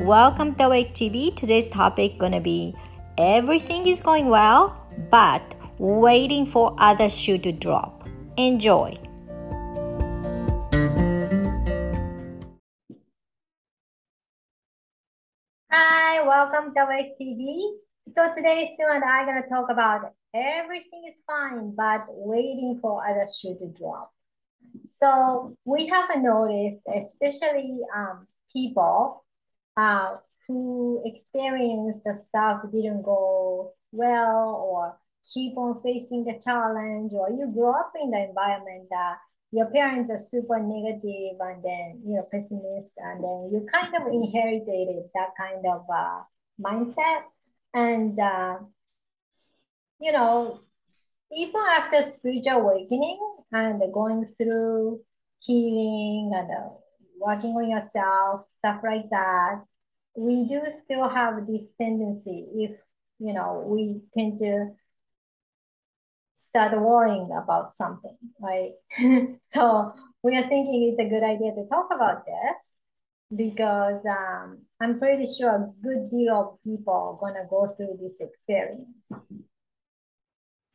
Welcome to Awake TV. Today's topic gonna be everything is going well, but waiting for other shoe to drop. Enjoy. Hi, welcome to Awake TV. So today Sue and I are gonna talk about everything is fine, but waiting for other shoe to drop. So we have noticed, especially um, people uh, who experience the stuff didn't go well or keep on facing the challenge or you grow up in the environment that your parents are super negative and then you know pessimist and then you kind of inherited that kind of uh, mindset. And uh, you know even after spiritual awakening and going through healing and uh, working on yourself, stuff like that, we do still have this tendency if, you know, we tend to start worrying about something, right? so we are thinking it's a good idea to talk about this because um, I'm pretty sure a good deal of people are gonna go through this experience.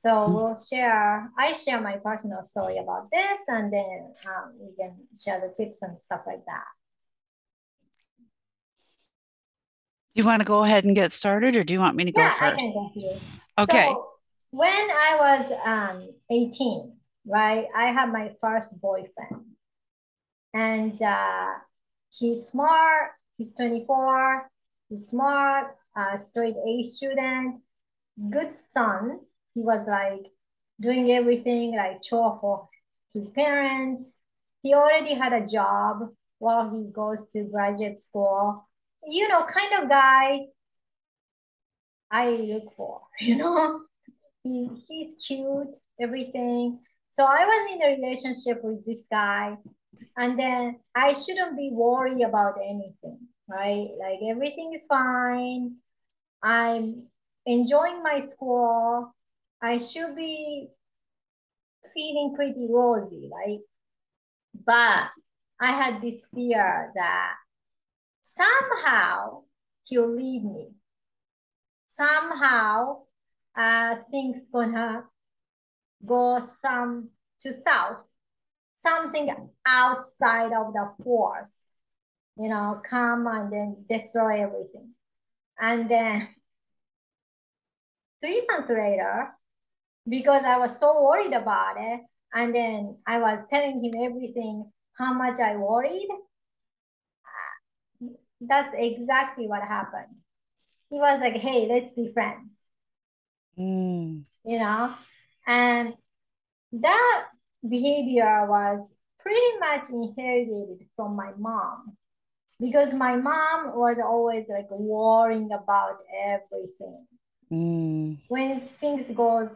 So mm. we'll share, I share my personal story about this and then um, we can share the tips and stuff like that. Do you want to go ahead and get started or do you want me to yeah, go first? I can go here. Okay. So when I was um, 18, right, I had my first boyfriend and uh, he's smart, he's 24, he's smart, uh, straight A student, good son, he was like doing everything like chore for his parents. He already had a job while he goes to graduate school. You know, kind of guy I look for, you know. He, he's cute, everything. So I was in a relationship with this guy, and then I shouldn't be worried about anything, right? Like everything is fine. I'm enjoying my school. I should be feeling pretty rosy, right? But I had this fear that somehow he'll leave me. Somehow uh, things gonna go some to south, something outside of the force, you know, come and then destroy everything. And then three months later, because I was so worried about it. And then I was telling him everything, how much I worried. That's exactly what happened. He was like, hey, let's be friends. Mm. You know? And that behavior was pretty much inherited from my mom because my mom was always like worrying about everything. Mm. When things goes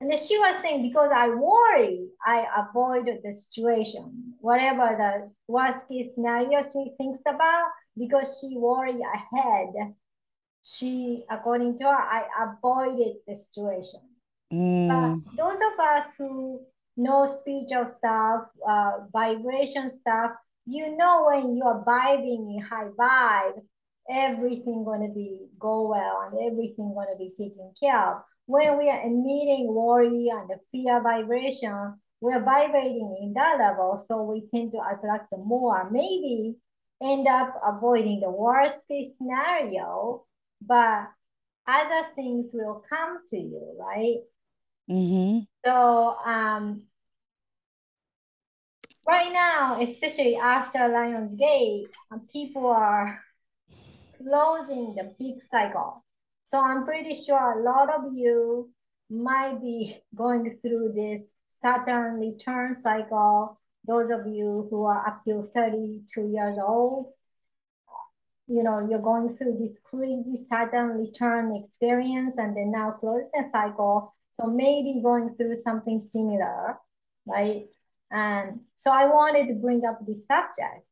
and then she was saying, because I worry, I avoid the situation. Whatever the worst case scenario she thinks about, because she worry ahead, she, according to her, I avoided the situation. Mm. But those of us who know spiritual stuff, uh, vibration stuff, you know when you are vibing in high vibe, everything gonna be go well and everything gonna be taken care of when we are emitting worry and the fear vibration, we're vibrating in that level, so we tend to attract more. Maybe end up avoiding the worst case scenario, but other things will come to you, right? Mm-hmm. So um, right now, especially after Lions Gate, people are closing the big cycle. So I'm pretty sure a lot of you might be going through this Saturn return cycle. Those of you who are up to 32 years old, you know, you're going through this crazy Saturn return experience and then now close the cycle. So maybe going through something similar, right? And so I wanted to bring up this subject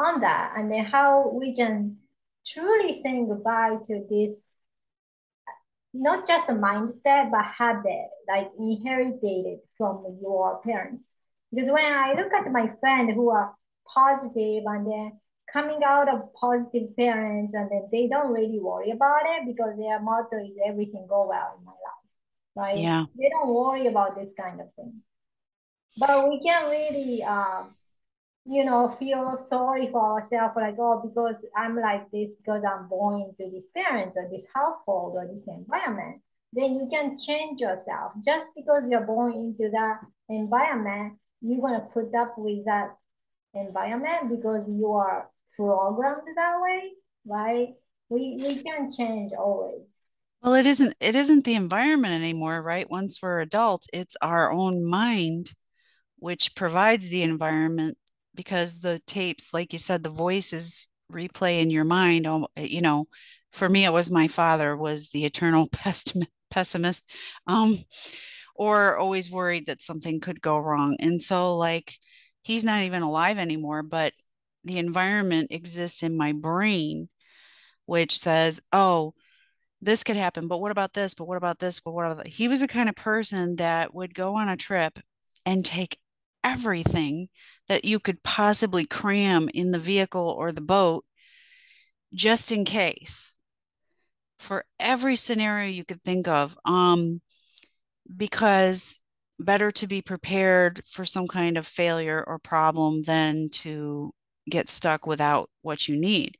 on that and then how we can truly saying goodbye to this not just a mindset, but habit, like inherited from your parents. Because when I look at my friend who are positive and then coming out of positive parents and then they don't really worry about it because their motto is everything go well in my life, right? Yeah. They don't worry about this kind of thing. But we can really, um, you know, feel sorry for ourselves, like, oh, because I'm like this, because I'm born into these parents or this household or this environment, then you can change yourself. Just because you're born into that environment, you're going to put up with that environment because you are programmed that way, right? We, we can change always. Well, it isn't it isn't the environment anymore, right? Once we're adults, it's our own mind which provides the environment because the tapes, like you said, the voices replay in your mind. You know, for me, it was my father was the eternal pessimist, um, or always worried that something could go wrong. And so, like, he's not even alive anymore, but the environment exists in my brain, which says, oh, this could happen, but what about this? But what about this? But what about that? He was the kind of person that would go on a trip and take everything that you could possibly cram in the vehicle or the boat just in case. For every scenario you could think of um because better to be prepared for some kind of failure or problem than to get stuck without what you need.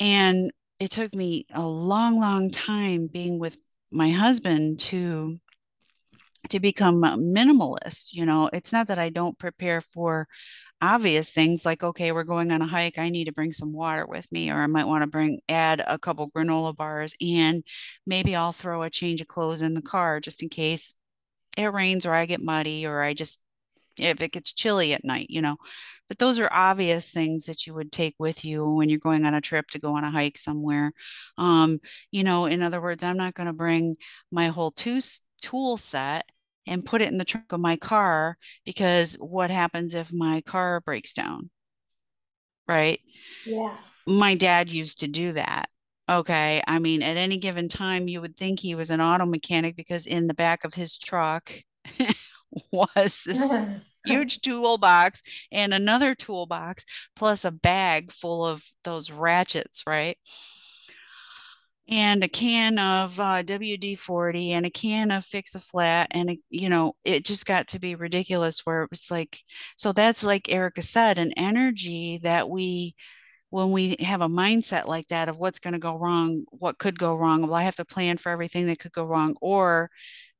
And it took me a long long time being with my husband to to become minimalist you know? It's not that i don't prepare for obvious things like okay we're going on a hike i need to bring some water with me or i might want to bring add a couple granola bars and maybe i'll throw a change of clothes in the car just in case it rains or i get muddy or i just if it gets chilly at night you know? But those are obvious things that you would take with you when you're going on a trip to go on a hike somewhere. Um you know in other words i'm not going to bring my whole two tool set and put it in the trunk of my car because what happens if my car breaks down? Right? Yeah. My dad used to do that. Okay. I mean, at any given time, you would think he was an auto mechanic because in the back of his truck was this huge toolbox and another toolbox plus a bag full of those ratchets, right? And a can of uh, WD-40 and a can of Fix a Flat. And, you know, it just got to be ridiculous where it was like, so that's like Erica said, an energy that we, when we have a mindset like that of what's going to go wrong, what could go wrong, well, I have to plan for everything that could go wrong. Or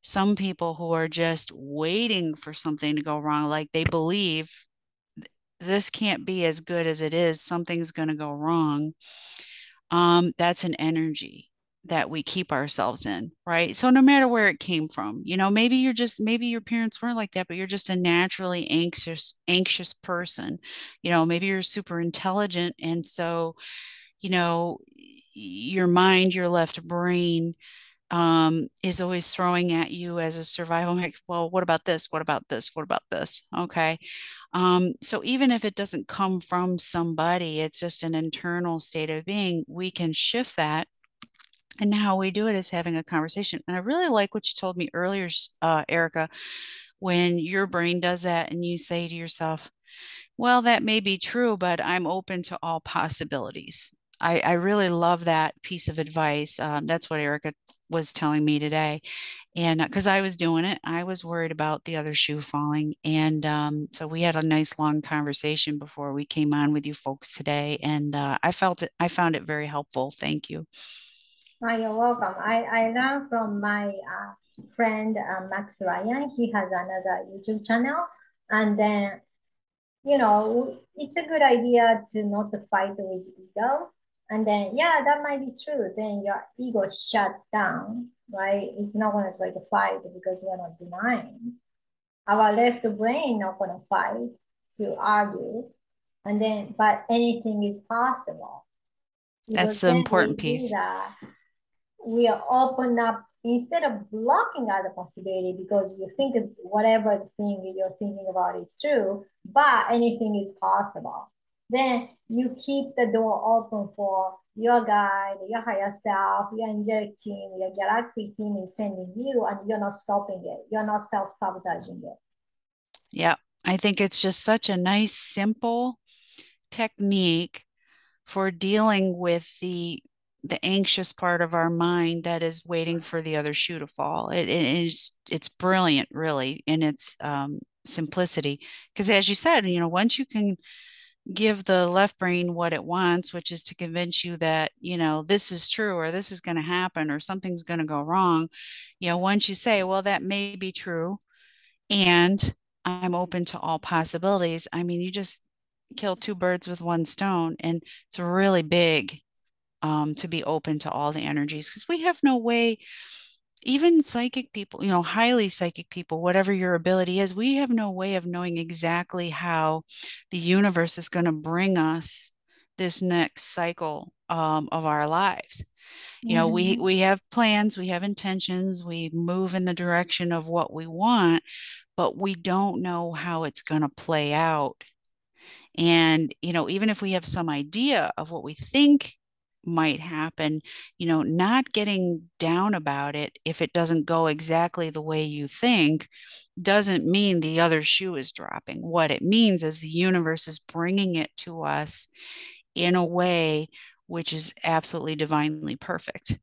some people who are just waiting for something to go wrong, like they believe this can't be as good as it is, something's going to go wrong um, that's an energy that we keep ourselves in, right? So no matter where it came from, you know, maybe you're just maybe your parents weren't like that, but you're just a naturally anxious anxious person. You know, maybe you're super intelligent and so, you know, your mind, your left brain um, is always throwing at you as a survival like, well, what about this? What about this? What about this? Okay. Um, so even if it doesn't come from somebody, it's just an internal state of being, we can shift that. And how we do it is having a conversation. And I really like what you told me earlier, uh, Erica, when your brain does that and you say to yourself, well, that may be true, but I'm open to all possibilities. I, I really love that piece of advice. Um, that's what Erica was telling me today. And because uh, I was doing it, I was worried about the other shoe falling. And um, so we had a nice long conversation before we came on with you folks today. And uh, I felt it, I found it very helpful. Thank you. Oh, you're welcome. I, I learned from my uh, friend uh, Max Ryan. He has another YouTube channel. And then, you know, it's a good idea to not fight with ego and then, yeah, that might be true. Then your ego shut down, right? It's not going to try to fight because you're not denying. Our left brain not going to fight to argue. And then, but anything is possible. That's the important piece. That, we are open up instead of blocking other possibility because you think whatever thing you're thinking about is true, but anything is possible then you keep the door open for your guide, your higher self, your angelic team, your galactic team is sending you, and you're not stopping it. You're not self sabotaging it. Yeah, I think it's just such a nice, simple technique for dealing with the the anxious part of our mind that is waiting for the other shoe to fall. It, it is it's brilliant, really, in its um, simplicity. Because as you said, you know, once you can give the left brain what it wants, which is to convince you that, you know, this is true or this is going to happen or something's going to go wrong, you know, once you say, well, that may be true and I'm open to all possibilities, I mean, you just kill two birds with one stone. And it's really big um, to be open to all the energies because we have no way even psychic people, you know, highly psychic people, whatever your ability is, we have no way of knowing exactly how the universe is going to bring us this next cycle um, of our lives. You know, we Mhm. we have plans, we have intentions, we move in the direction of what we want, but we don't know how it's going to play out. And, you know, even if we have some idea of what we think might happen, you know, not getting down about it if it doesn't go exactly the way you think doesn't mean the other shoe is dropping. What it means is the universe is bringing it to us in a way which is absolutely divinely perfect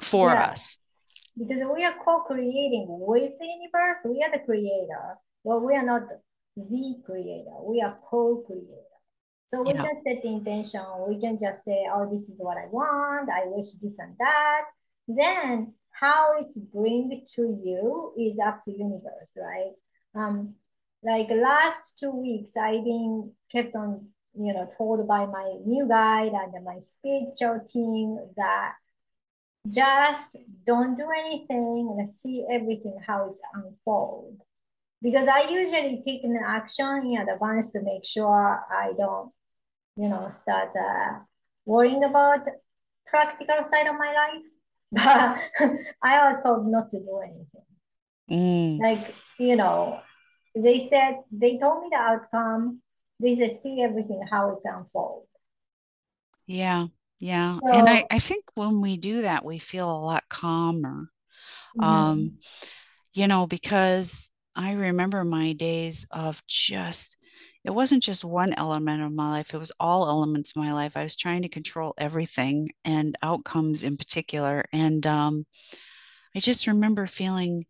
for Yeah, us. because we are co-creating with the universe. We are the creator. Well, we are not the creator. We are co-creator. So we Yeah. can set the intention. We can just say, oh, this is what I want. I wish this and that. Then how it's bring to you is up to universe, right? Um, like last two weeks, I've been kept on, you know, told by my new guide and my spiritual team that just don't do anything and see everything how it's unfold. Because I usually take an action in advance to make sure I don't you know, start uh, worrying about practical side of my life. But I also not to do anything. Mm, Like, you know, they said, they told me the outcome. They said, see everything, how it's unfold. yeah. Yeah. And I, I think when we do that, we feel a lot calmer. Um, mhm. you know, because I remember my days of just, it wasn't just one element of my life, it was all elements of my life. I was trying to control everything and outcomes in particular. And um, I just remember feeling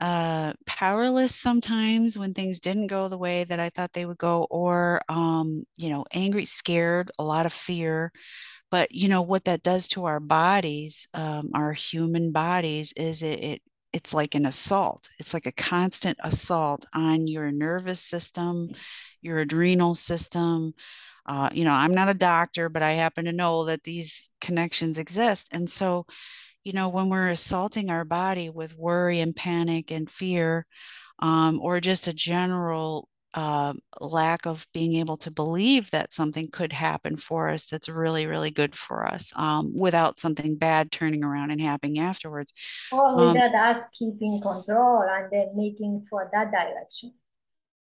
uh, powerless sometimes when things didn't go the way that I thought they would go, or, um, you know, angry, scared, a lot of fear. But, you know, what that does to our bodies, um, our human bodies, is it, it it's like an assault. It's like a constant assault on your nervous system, your adrenal system. Uh, you know, I'm not a doctor, but I happen to know that these connections exist. And so, you know, when we're assaulting our body with worry and panic and fear, um, or just a general uh, lack of being able to believe that something could happen for us that's really, really good for us um, without something bad turning around and happening afterwards. or Um, without us keeping control and then making toward that direction.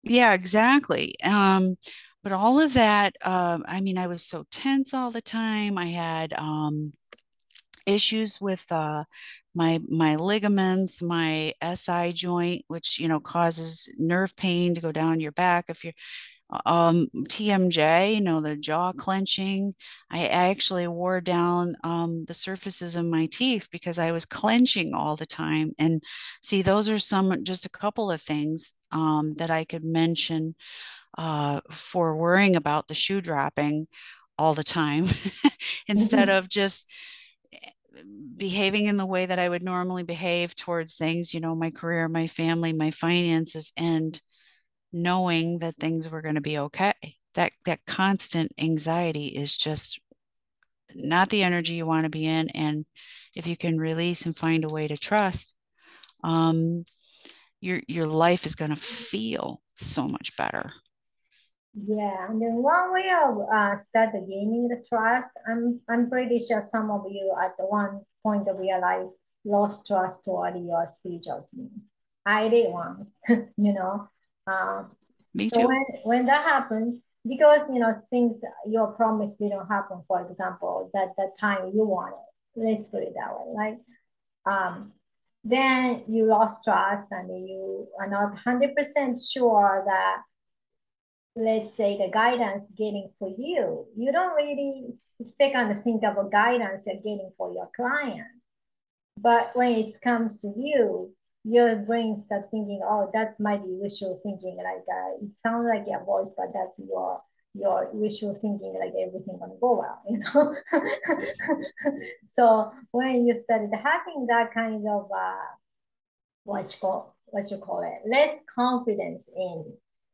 yeah, exactly. Um, but all of that, um, I mean, I was so tense all the time. I had, um, issues with uh, my my ligaments, my SI joint, which you know causes nerve pain to go down your back. If you're um, TMJ, you know the jaw clenching. I, I actually wore down um, the surfaces of my teeth because I was clenching all the time. And see, those are some just a couple of things um, that I could mention uh, for worrying about the shoe dropping all the time instead of just behaving in the way that I would normally behave towards things, you know, my career, my family, my finances, and knowing that things were going to be okay. That that constant anxiety is just not the energy you want to be in. And if you can release and find a way to trust, um, your your life is going to feel so much better. Yeah, and then one way of uh, start gaining the trust, I'm I'm pretty sure some of you at the one point of your life lost trust toward your spiritual team. I did once, you know. Uh, Me so too. when when that happens, because you know things your promise didn't happen, for example, that that time you wanted, let's put it that way, right? Um, then you lost trust and you are not 100% sure that let's say the guidance getting for you, you don't really second think of a guidance you're getting for your client. But when it comes to you, your brain start thinking, oh, that's my wishful thinking. Like uh, it sounds like your voice, but that's your your wishful thinking, like everything gonna go well, you know. so when you started having that kind of uh, what you call what you call it, less confidence in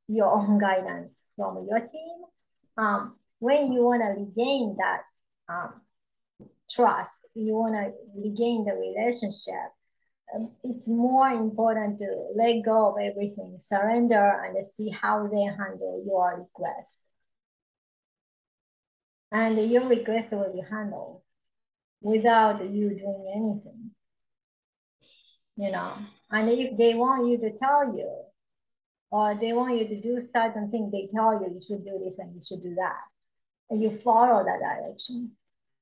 your own guidance from your team. Um, when you want to regain that um, trust, you want to regain the relationship, um, it's more important to let go of everything, surrender, and see how they handle your request. And your request will be handled without you doing anything. You know, and if they want you to tell you, or they want you to do certain things, they tell you you should do this and you should do that. And you follow that direction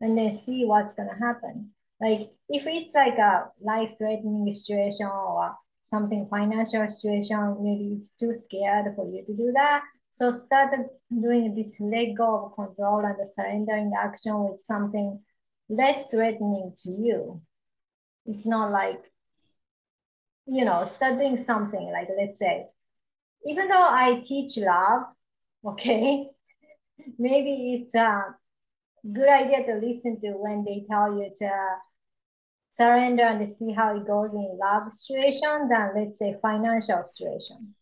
and then see what's gonna happen. Like if it's like a life-threatening situation or something financial situation, maybe it's too scared for you to do that. So start doing this let go of control and surrendering action with something less threatening to you. It's not like, you know, start doing something like, let's say, even though I teach love, okay, maybe it's a good idea to listen to when they tell you to surrender and see how it goes in love situation than let's say financial situation.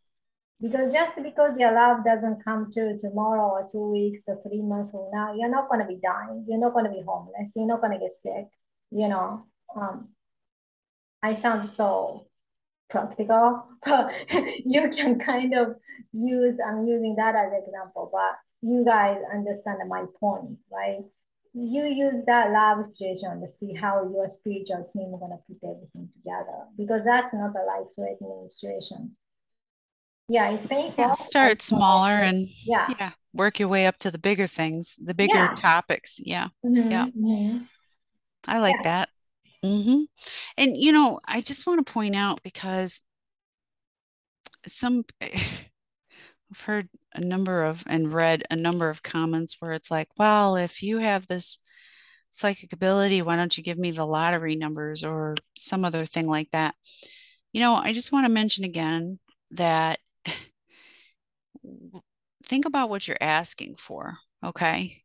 Because just because your love doesn't come to tomorrow or two weeks or three months from now, you're not to be dying. You're not to be homeless. You're not to get sick. You know, um, I sound so practical, but you can kind of use, I'm using that as an example, but you guys understand my point, right? You use that lab situation to see how your spiritual team are gonna put everything together because that's not a life-threatening situation. Yeah, it's painful. Yeah, start smaller and yeah. yeah, work your way up to the bigger things, the bigger yeah. topics. Yeah. Mm-hmm, yeah. Mm-hmm. I like yeah. that. Mm-hmm. And you know, I just want to point out because some I've heard a number of and read a number of comments where it's like, well, if you have this psychic ability, why don't you give me the lottery numbers or some other thing like that? You know, I just want to mention again that think about what you're asking for, okay?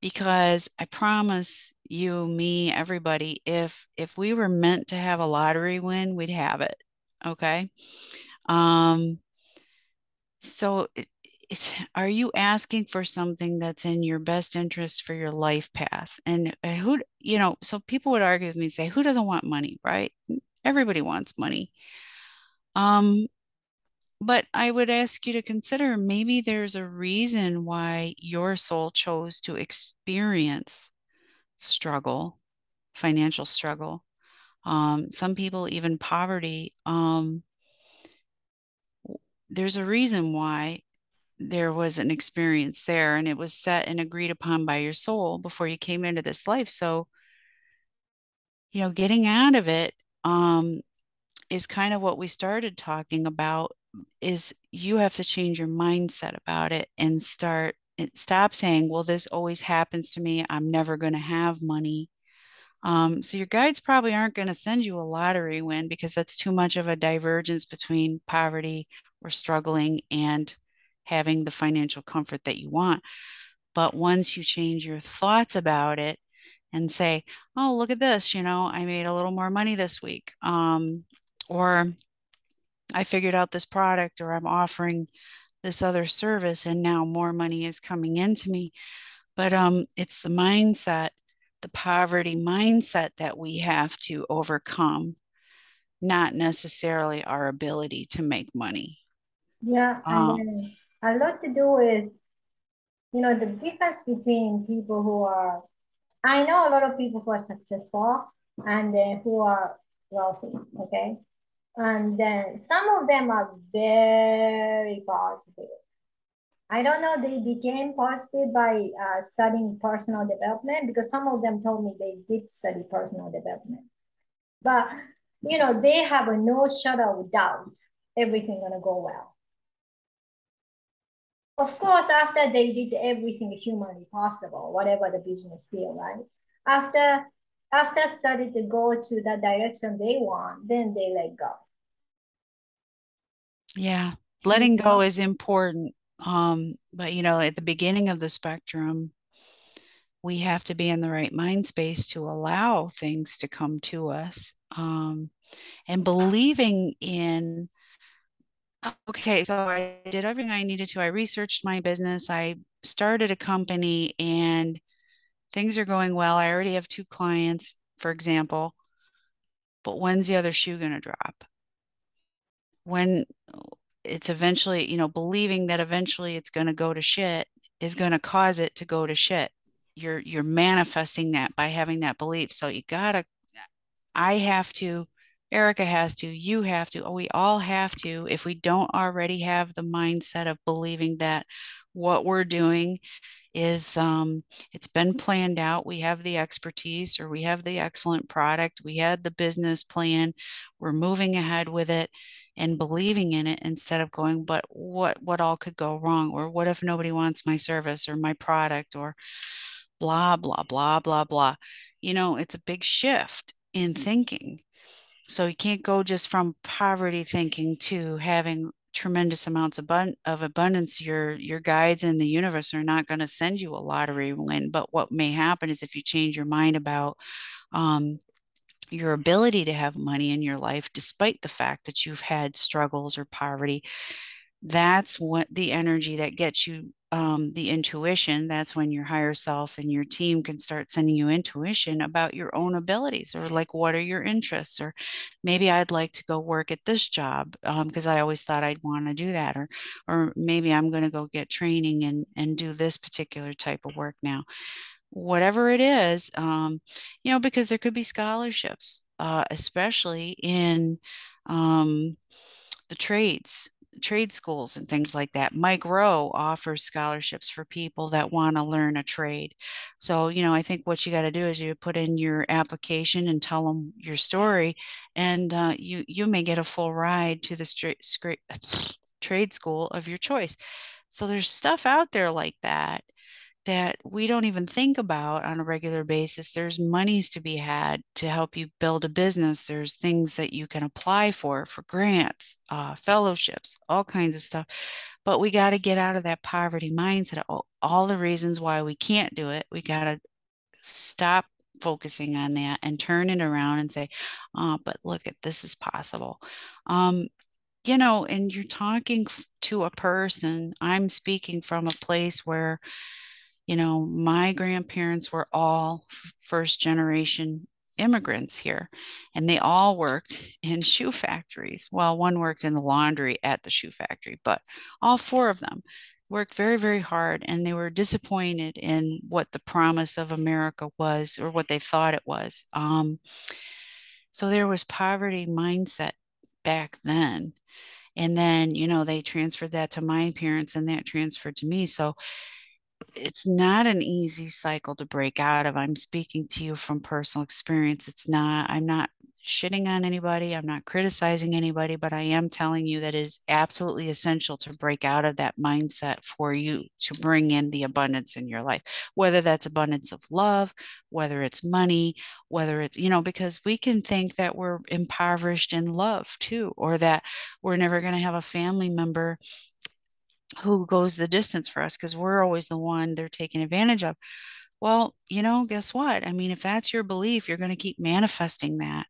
Because I promise you, me, everybody, if if we were meant to have a lottery win, we'd have it. Okay. Um, so it, are you asking for something that's in your best interest for your life path? And uh, who, you know, so people would argue with me and say, who doesn't want money, right? Everybody wants money. Um, but I would ask you to consider maybe there's a reason why your soul chose to experience struggle, financial struggle. Um, some people even poverty. Um, there's a reason why there was an experience there and it was set and agreed upon by your soul before you came into this life. So, you know, getting out of it um, is kind of what we started talking about is you have to change your mindset about it and start stop saying, well, this always happens to me. I'm never going to have money. Um, so your guides probably aren't going to send you a lottery win because that's too much of a divergence between poverty or struggling and having the financial comfort that you want. But once you change your thoughts about it and say, oh, look at this, you know, I made a little more money this week. Um, or I figured out this product or I'm offering this other service and now more money is coming into me. But um, it's the mindset, the poverty mindset that we have to overcome, not necessarily our ability to make money. Yeah, um, a lot to do with, you know, the difference between people who are, I know a lot of people who are successful and uh, who are wealthy, okay? And then some of them are very positive. I don't know, they became positive by uh, studying personal development because some of them told me they did study personal development. But, you know, they have a no shadow of doubt everything gonna go well. of course, after they did everything humanly possible, whatever the business deal, right? After after started to go to the direction they want, then they let go. Yeah, letting go is important. Um, but you know, at the beginning of the spectrum, we have to be in the right mind space to allow things to come to us. Um, and believing in okay, so I did everything I needed to. I researched my business. I started a company and things are going well. I already have two clients, for example. But when's the other shoe going to drop? When it's eventually, you know, believing that eventually it's going to go to shit is going to cause it to go to shit. You're you're manifesting that by having that belief. So you got to I have to Erica has to, you have to, we all have to, if we don't already have the mindset of believing that what we're doing is um, it's been planned out. We have the expertise or we have the excellent product. We had the business plan. We're moving ahead with it and believing in it instead of going, but what what all could go wrong? Or what if nobody wants my service or my product or blah, blah, blah, blah, blah. You know, it's a big shift in thinking. So you can't go just from poverty thinking to having tremendous amounts of, bun- of abundance. Your your guides in the universe are not going to send you a lottery win. But what may happen is if you change your mind about um, your ability to have money in your life, despite the fact that you've had struggles or poverty, that's what the energy that gets you um, the intuition, that's when your higher self and your team can start sending you intuition about your own abilities or like what are your interests or maybe I'd like to go work at this job because um, I always thought I'd want to do that or or maybe I'm going to go get training and and do this particular type of work now. Whatever it is, um, you know, because there could be scholarships, uh, especially in um, the trades trade schools and things like that. Mike Rowe offers scholarships for people that want to learn a trade. So, you know, I think what you got to do is you put in your application and tell them your story, and uh, you you may get a full ride to the straight, straight, trade school of your choice. So there's stuff out there like that that we don't even think about on a regular basis. There's monies to be had to help you build a business. There's things that you can apply for, for grants, uh, fellowships, all kinds of stuff. But we got to get out of that poverty mindset. All, all the reasons why we can't do it. We got to stop focusing on that and turn it around and say, oh, but look at this is possible. Um, you know, and you're talking to a person, I'm speaking from a place where you know, my grandparents were all first generation immigrants here and they all worked in shoe factories. Well, one worked in the laundry at the shoe factory, but all four of them worked very, very hard and they were disappointed in what the promise of America was or what they thought it was. Um, so there was poverty mindset back then. And then, you know, they transferred that to my parents and that transferred to me. So it's not an easy cycle to break out of. I'm speaking to you from personal experience. It's not, I'm not shitting on anybody. I'm not criticizing anybody, but I am telling you that it is absolutely essential to break out of that mindset for you to bring in the abundance in your life, whether that's abundance of love, whether it's money, whether it's, you know, because we can think that we're impoverished in love too, or that we're never going to have a family member who goes the distance for us because we're always the one they're taking advantage of. Well, you know, guess what? I mean, if that's your belief, you're going to keep manifesting that.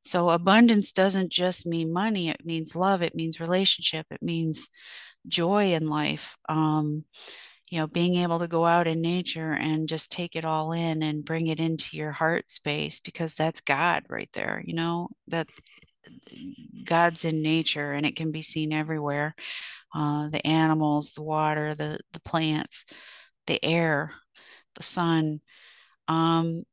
So abundance doesn't just mean money, it means love, it means relationship, it means joy in life. Um, you know, being able to go out in nature and just take it all in and bring it into your heart space because that's God right there, you know, that God's in nature and it can be seen everywhere uh, the animals, the water, the, the plants, the air, the sun. Um,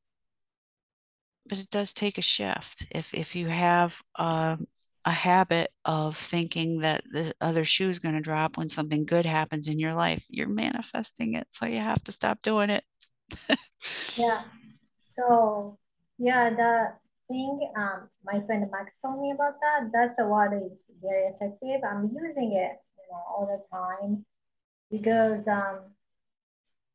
but it does take a shift. If, if you have uh, a habit of thinking that the other shoe is going to drop when something good happens in your life, you're manifesting it. So you have to stop doing it. yeah. So, yeah, the thing um, my friend Max told me about that, that's a what is very effective. I'm using it know, all the time. because um,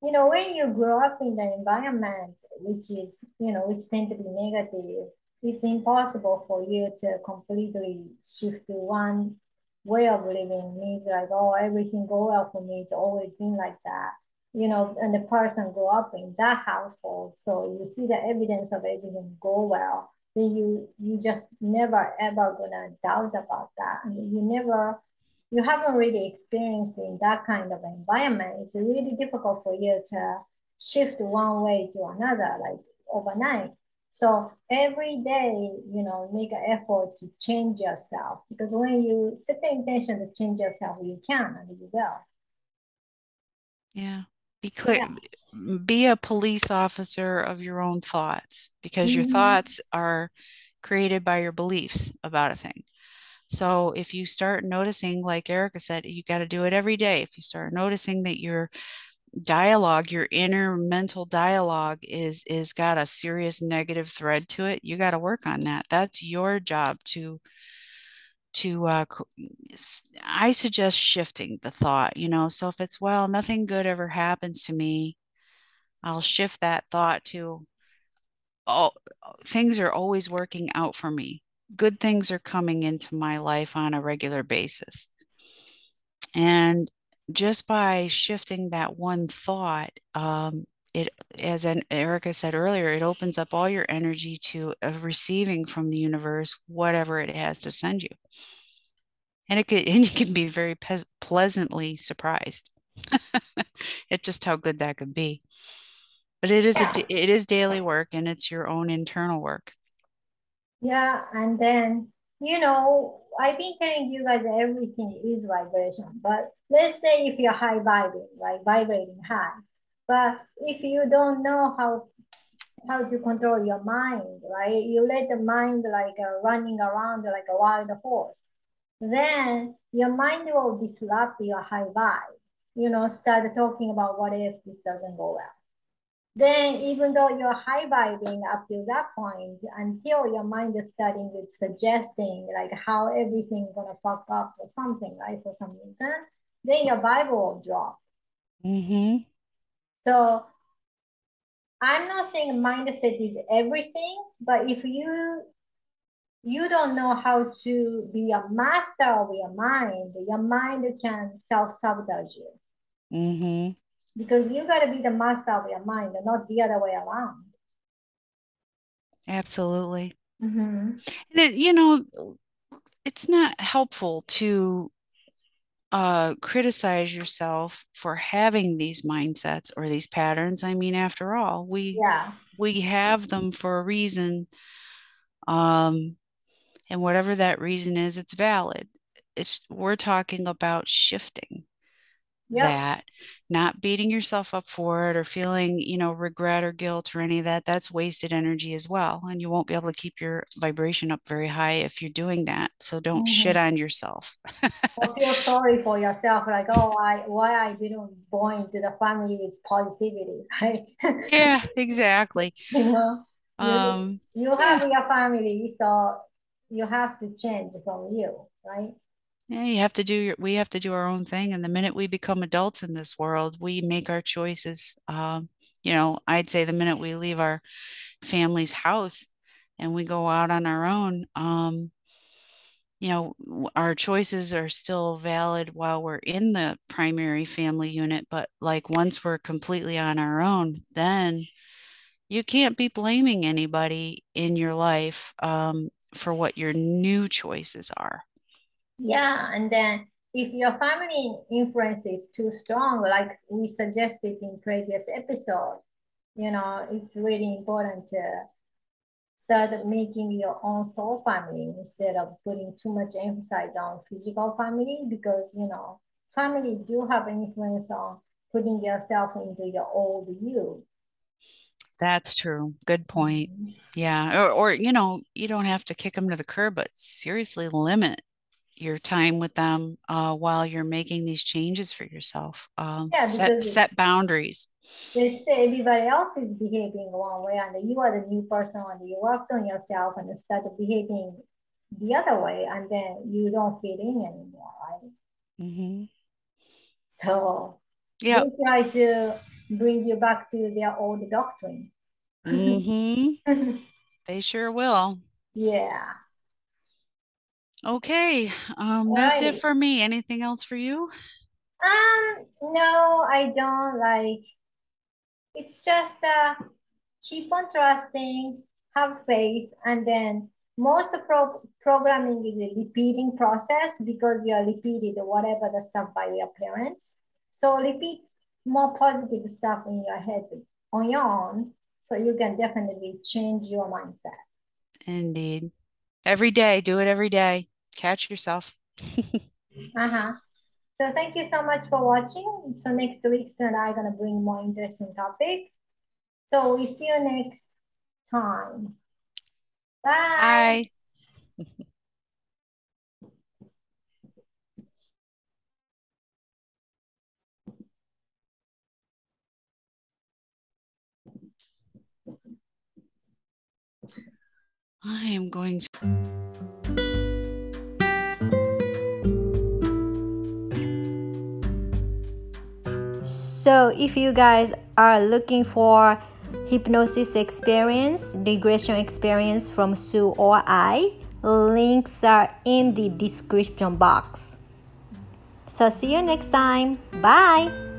you know when you grow up in the environment which is you know which tend to be negative it's impossible for you to completely shift to one way of living. Means like oh everything go well for me. It's always been like that you know and the person grew up in that household. So you see the evidence of everything go well then you you just never ever gonna doubt about that. And you never you haven't really experienced in that kind of environment it's really difficult for you to shift one way to another like overnight so every day you know make an effort to change yourself because when you set the intention to change yourself you can and you will yeah be clear yeah. be a police officer of your own thoughts because mm-hmm. your thoughts are created by your beliefs about a thing so if you start noticing like erica said you got to do it every day. If you start noticing that your dialogue your inner mental dialogue is is got a serious negative thread to it you got to work on that. That's your job to to uh, i suggest shifting the thought you know? So if it's well nothing good ever happens to me i'll shift that thought to oh things are always working out for me good things are coming into my life on a regular basis. And just by shifting that one thought um, it as erica said earlier it opens up all your energy to uh, receiving from the universe whatever it has to send you. And it could and you can be very pe- pleasantly surprised. At just how good that could be. But it is a it is daily work and it's your own internal work yeah and then you know i've been telling you guys everything is vibration but let's say if you're high vibrating like vibrating high but if you don't know how how to control your mind right you let the mind like uh, running around like a wild horse then your mind will disrupt your high vibe. You know, start talking about what if this doesn't go well. Then even though you're high vibing up to that point, until your mind is starting with suggesting like how everything's gonna fuck up or something, right? For some reason, then your vibe will drop. Mm-hmm. So I'm not saying mindset is everything, but if you you don't know how to be a master of your mind, your mind can self sabotage you. Mm-hmm. Because you got to be the master of your mind and not the other way around. Absolutely. Mm-hmm. And it, you know, it's not helpful to uh, criticize yourself for having these mindsets or these patterns. I mean, after all, we yeah. we have them for a reason. Um, and whatever that reason is it's valid it's we're talking about shifting yep. that not beating yourself up for it or feeling you know regret or guilt or any of that that's wasted energy as well and you won't be able to keep your vibration up very high if you're doing that so don't mm-hmm. shit on yourself or feel sorry for yourself like oh i why i didn't born into the family with positivity right yeah exactly you know um, you, you have yeah. your family so you have to change from you, right? Yeah, you have to do your, we have to do our own thing. And the minute we become adults in this world, we make our choices. Um, you know, I'd say the minute we leave our family's house and we go out on our own, um, you know, our choices are still valid while we're in the primary family unit. But like once we're completely on our own, then you can't be blaming anybody in your life um, for what your new choices are. Yeah, and then if your family influence is too strong, like we suggested in previous episode, you know, it's really important to start making your own soul family instead of putting too much emphasis on physical family because you know family do have an influence on putting yourself into your old you that's true. Good point. Mm-hmm. Yeah. Or, or, you know, you don't have to kick them to the curb, but seriously limit your time with them uh, while you're making these changes for yourself. Um, yeah, set, set boundaries. Let's say everybody else is behaving one way and you are the new person and you worked on yourself and start behaving the other way and then you don't fit in anymore, right? Mm-hmm. So Yeah. They try to bring you back to their old doctrine. Mm-hmm. they sure will. Yeah. Okay. Um, that's Right. it for me. Anything else for you? Um, no, I don't like. It's just uh, keep on trusting, have faith, and then most of pro programming is a repeating process because you are repeated whatever the stuff by your parents. So repeat more positive stuff in your head on your own, so you can definitely change your mindset. Indeed. Every day, do it every day. Catch yourself. Uh-huh. So thank you so much for watching. So next week, Sue and I are gonna bring more interesting topic. So we see you next time. Bye. Bye. I am going to. So if you guys are looking for hypnosis experience, regression experience from Sue or I, links are in the description box. So see you next time. Bye.